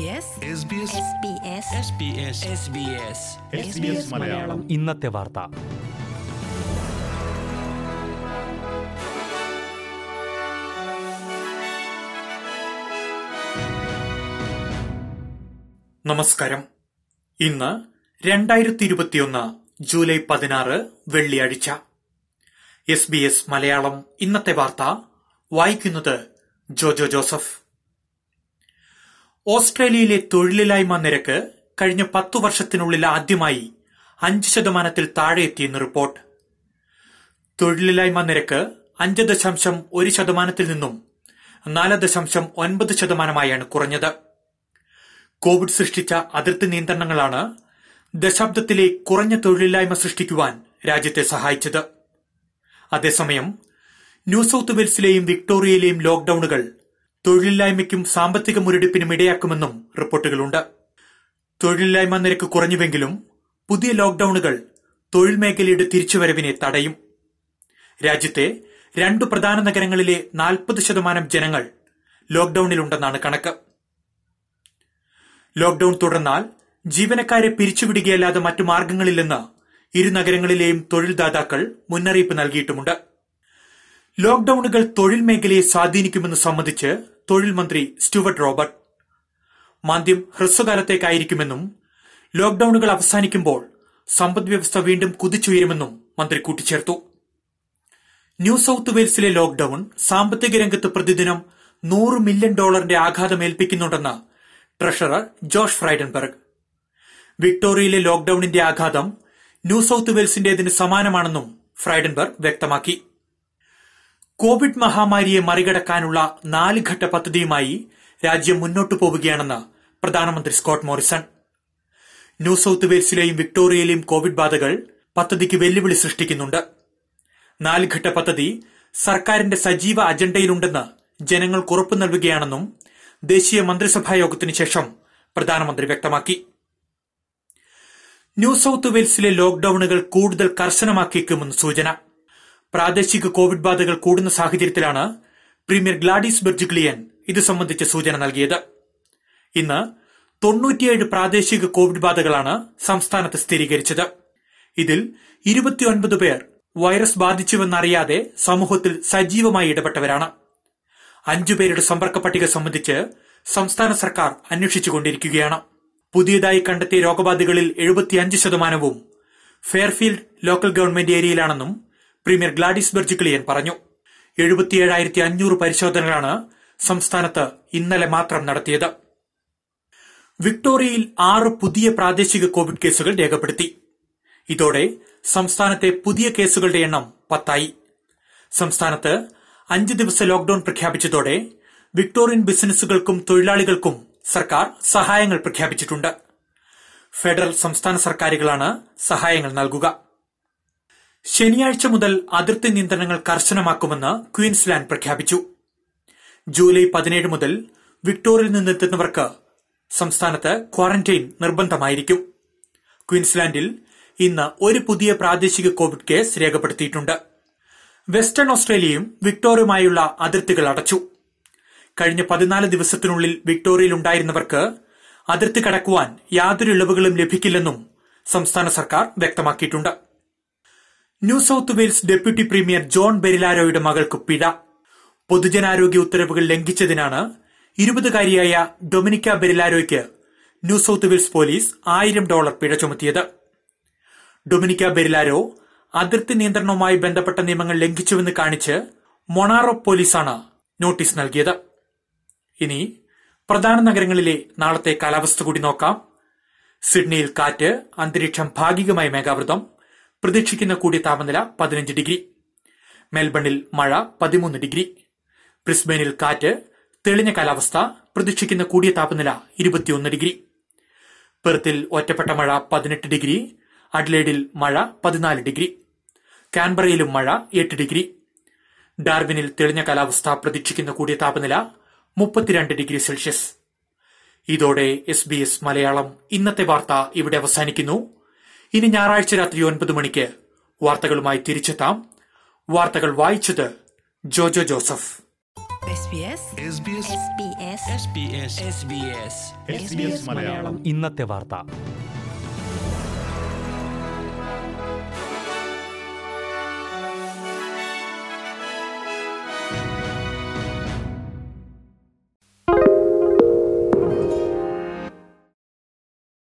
SBS SBS SBS Malayalam. ഇന്നത്തെ വാർത്ത. നമസ്കാരം. ഇന്ന് രണ്ടായിരത്തി ഇരുപത്തിയൊന്ന് ജൂലൈ പതിനാറ് വെള്ളിയാഴ്ച. എസ് ബി എസ് മലയാളം ഇന്നത്തെ വാർത്ത വായിക്കുന്നത് ജോജോ ജോസഫ്. ഓസ്ട്രേലിയയിലെ തൊഴിലില്ലായ്മ നിരക്ക് കഴിഞ്ഞ പത്തു വർഷത്തിനുള്ളിൽ ആദ്യമായി അഞ്ച് ശതമാനത്തിൽ താഴെ എത്തിയെന്ന് റിപ്പോർട്ട്. തൊഴിലില്ലായ്മ നിരക്ക് അഞ്ച് ദശാംശം ഒരു ശതമാനത്തിൽ നിന്നും നാല് ദശാംശം ഒൻപത് ശതമാനമായാണ് കുറഞ്ഞത്. കോവിഡ് സൃഷ്ടിച്ച അതിർത്തി നിയന്ത്രണങ്ങളാണ് ദശാബ്ദത്തിലെ കുറഞ്ഞ തൊഴിലില്ലായ്മ സൃഷ്ടിക്കുവാൻ രാജ്യത്തെ സഹായിച്ചത്. അതേസമയം ന്യൂ സൌത്ത് വെയിൽസിലെയും വിക്ടോറിയയിലെയും ലോക്ഡൌണുകൾ തൊഴിലില്ലായ്മയ്ക്കും സാമ്പത്തിക മുരടിപ്പിനും ഇടയാക്കുമെന്നും റിപ്പോർട്ടുകളുണ്ട്. തൊഴിലില്ലായ്മ നിരക്ക് കുറഞ്ഞുവെങ്കിലും പുതിയ ലോക്ഡൌണുകൾ തൊഴിൽ മേഖലയുടെ തിരിച്ചുവരവിനെ തടയും. രാജ്യത്തെ രണ്ടു പ്രധാന നഗരങ്ങളിലെ നാൽപ്പത് ശതമാനം ജനങ്ങൾ ലോക്ഡൌണിലുണ്ടെന്നാണ് കണക്ക്. ലോക്ഡൌൺ തുടർന്നാൽ ജീവനക്കാരെ പിരിച്ചുവിടുകയല്ലാതെ മറ്റു മാർഗങ്ങളില്ലെന്ന് ഇരു നഗരങ്ങളിലെയും തൊഴിൽദാതാക്കൾ മുന്നറിയിപ്പ് നൽകിയിട്ടുമുണ്ട്. ലോക്ഡൌണുകൾ തൊഴിൽ മേഖലയെ സ്വാധീനിക്കുമെന്ന് സംബന്ധിച്ച് തൊഴിൽ മന്ത്രി സ്റ്റുവർട്ട് റോബർട്ട്. മാന്ദ്യം ഹ്രസ്വകാലത്തേക്കായിരിക്കുമെന്നും ലോക്ഡൌണുകൾ അവസാനിക്കുമ്പോൾ സമ്പദ് വ്യവസ്ഥ വീണ്ടും കുതിച്ചുയരുമെന്നും മന്ത്രി കൂട്ടിച്ചേർത്തു. ന്യൂ സൌത്ത് വെയിൽസിലെ ലോക്ഡൌൺ സാമ്പത്തിക രംഗത്ത് പ്രതിദിനം നൂറ് മില്യൺ ഡോളറിന്റെ ആഘാതം ഏൽപ്പിക്കുന്നുണ്ടെന്ന് ട്രഷറർ ജോഷ് ഫ്രൈഡൻബർഗ്. വിക്ടോറിയയിലെ ലോക്ഡൌണിന്റെ ആഘാതം ന്യൂ സൌത്ത് വെയിൽസിന്റേതിന് സമാനമാണെന്നും ഫ്രൈഡൻബർഗ് വ്യക്തമാക്കി. കോവിഡ് മഹാമാരിയെ മറികടക്കാനുള്ള നാല് ഘട്ട പദ്ധതിയുമായി രാജ്യം മുന്നോട്ട് പോവുകയാണെന്ന് പ്രധാനമന്ത്രി സ്കോട്ട് മോറിസൺ. ന്യൂ സൌത്ത് വെയിൽസിലെയും വിക്ടോറിയയിലെയും കോവിഡ് ബാധകൾ പദ്ധതിക്ക് വെല്ലുവിളി സൃഷ്ടിക്കുന്നുണ്ട്. നാല് ഘട്ട പദ്ധതി സർക്കാരിന്റെ സജീവ അജണ്ടയിലുണ്ടെന്ന് ജനങ്ങൾക്ക് ഉറപ്പു നൽകുകയാണെന്നും ദേശീയ മന്ത്രിസഭാ യോഗത്തിന് ശേഷം പ്രധാനമന്ത്രി വ്യക്തമാക്കി. ന്യൂ സൌത്ത് വെയിൽസിലെ ലോക്ഡൌണുകൾ കൂടുതൽ കർശനമാക്കിയേക്കുമെന്ന് സൂചന. പ്രാദേശിക കോവിഡ് ബാധകൾ കൂടുന്ന സാഹചര്യത്തിലാണ് പ്രീമിയർ ഗ്ലാഡിസ് ബെർജിഗ്ലിയൻ ഇത് സംബന്ധിച്ച സൂചന നൽകിയത്. ഇന്ന് തൊണ്ണൂറ്റിയേഴ് പ്രാദേശിക കോവിഡ് ബാധകളാണ് സംസ്ഥാനത്ത് സ്ഥിരീകരിച്ചത്. ഇതിൽ ഇരുപത്തിയൊൻപത് പേർ വൈറസ് ബാധിച്ചുവെന്നറിയാതെ സമൂഹത്തിൽ സജീവമായി ഇടപെട്ടവരാണ്. അഞ്ചു പേരുടെ സമ്പർക്ക പട്ടിക സംബന്ധിച്ച് സംസ്ഥാന സർക്കാർ അന്വേഷിച്ചുകൊണ്ടിരിക്കുകയാണ്. പുതിയതായി കണ്ടെത്തിയ രോഗബാധകളിൽ എഴുപത്തിയഞ്ച് ശതമാനവും ഫെയർഫീൽഡ് ലോക്കൽ ഗവൺമെന്റ് ഏരിയയിലാണെന്നും പ്രീമിയർ ഗ്ലാഡിസ് ബെർജിക്ലിയൻ പറഞ്ഞു. എഴുപത്തിയേഴായിരത്തി അഞ്ഞൂറ് പരിശോധനകളാണ് സംസ്ഥാനത്ത് ഇന്നലെ മാത്രം നടത്തിയത്. വിക്ടോറിയയിൽ ആറ് പുതിയ പ്രാദേശിക കോവിഡ് കേസുകൾ രേഖപ്പെടുത്തി. ഇതോടെ സംസ്ഥാനത്തെ പുതിയ കേസുകളുടെ എണ്ണം പത്തായി. സംസ്ഥാനത്ത് അഞ്ച് ദിവസ ലോക്ഡൌൺ പ്രഖ്യാപിച്ചതോടെ വിക്ടോറിയൻ ബിസിനസ്സുകൾക്കും തൊഴിലാളികൾക്കും സർക്കാർ സഹായങ്ങൾ പ്രഖ്യാപിച്ചിട്ടുണ്ട്. ഫെഡറൽ സംസ്ഥാന സർക്കാരുകളാണ് സഹായങ്ങൾ നൽകുക. ശനിയാഴ്ച മുതൽ അതിർത്തി നിയന്ത്രണങ്ങൾ കർശനമാക്കുമെന്ന് ക്വീൻസ്ലാൻഡ് പ്രഖ്യാപിച്ചു. ജൂലൈ പതിനേഴ് മുതൽ വിക്ടോറിയയിൽ നിന്നെത്തുന്നവർക്ക് സംസ്ഥാനത്ത് ക്വാറന്റൈൻ നിർബന്ധമായിരിക്കും. ക്വീൻസ്ലാൻഡിൽ ഇന്ന് ഒരു പുതിയ പ്രാദേശിക കോവിഡ് കേസ് രേഖപ്പെടുത്തിയിട്ടുണ്ട്. വെസ്റ്റേൺ ഓസ്ട്രേലിയയും വിക്ടോറിയയുമായുള്ള അതിർത്തികൾ അടച്ചു. കഴിഞ്ഞ പതിനാല് ദിവസത്തിനുള്ളിൽ വിക്ടോറിയയിൽ ഉണ്ടായിരുന്നവർക്ക് അതിർത്തി കടക്കുവാൻ യാതൊരു ഇളവുകളും ലഭിക്കില്ലെന്നും സംസ്ഥാന സർക്കാർ വ്യക്തമാക്കിയിട്ടുണ്ട്. New South Wales deputy premier John ബെരിലാരോയുടെ മകൾക്ക് പിഴ. പൊതുജനാരോഗ്യ ഉത്തരവുകൾ ലംഘിച്ചതിനാണ് ഇരുപതുകാരിയായ ഡൊമിനിക്ക ബെരിലാരോയ്ക്ക് ന്യൂ സൌത്ത് വെയിൽസ് പോലീസ് ആയിരം ഡോളർ പിഴ ചുമത്തിയത്. ഡൊമിനിക്ക ബെരിലാരോ അതിർത്തി നിയന്ത്രണവുമായി ബന്ധപ്പെട്ട നിയമങ്ങൾ ലംഘിച്ചുവെന്ന് കാണിച്ച് മൊണാറോ പോലീസാണ് നോട്ടീസ് നൽകിയത്. ഇനി പ്രധാന നഗരങ്ങളിലെ നാളത്തെ കാലാവസ്ഥ കൂടി നോക്കാം. സിഡ്നിയിൽ കാറ്റ് അന്തരീക്ഷം ഭാഗികമായി മേഘാവൃതം. പ്രതീക്ഷിക്കുന്ന കൂടിയ താപനില പതിനഞ്ച് ഡിഗ്രി. മെൽബണിൽ മഴ പതിമൂന്ന് ഡിഗ്രി. ബ്രിസ്ബെയിനിൽ കാറ്റ് തെളിഞ്ഞ കാലാവസ്ഥ പ്രതീക്ഷിക്കുന്ന കൂടിയ താപനില ഇരുപത്തിയൊന്ന് ഡിഗ്രി. പെർത്തിൽ ഒറ്റപ്പെട്ട മഴ പതിനെട്ട് ഡിഗ്രി. അഡ്ലേഡിൽ മഴ പതിനാല് ഡിഗ്രി. കാൻബറയിലും മഴ എട്ട് ഡിഗ്രി. ഡാർവിനിൽ തെളിഞ്ഞ കാലാവസ്ഥ പ്രതീക്ഷിക്കുന്ന കൂടിയ താപനില മുപ്പത്തിരണ്ട് ഡിഗ്രി സെൽഷ്യസ്. ഇതോടെ എസ് ബി എസ് മലയാളം. ഇന്നത്തെ വാർത്ത ഇവിടെ അവസാനിക്കുന്നു. ഇനി ഞായറാഴ്ച രാത്രി ഒൻപത് മണിക്ക് വാർത്തകളുമായി തിരിച്ചെത്താം. വാർത്തകൾ വായിച്ചത് Jojo Joseph. SBS SBS SBS SBS SBS SBS Malayalam. ഇന്നത്തെ വാർത്ത.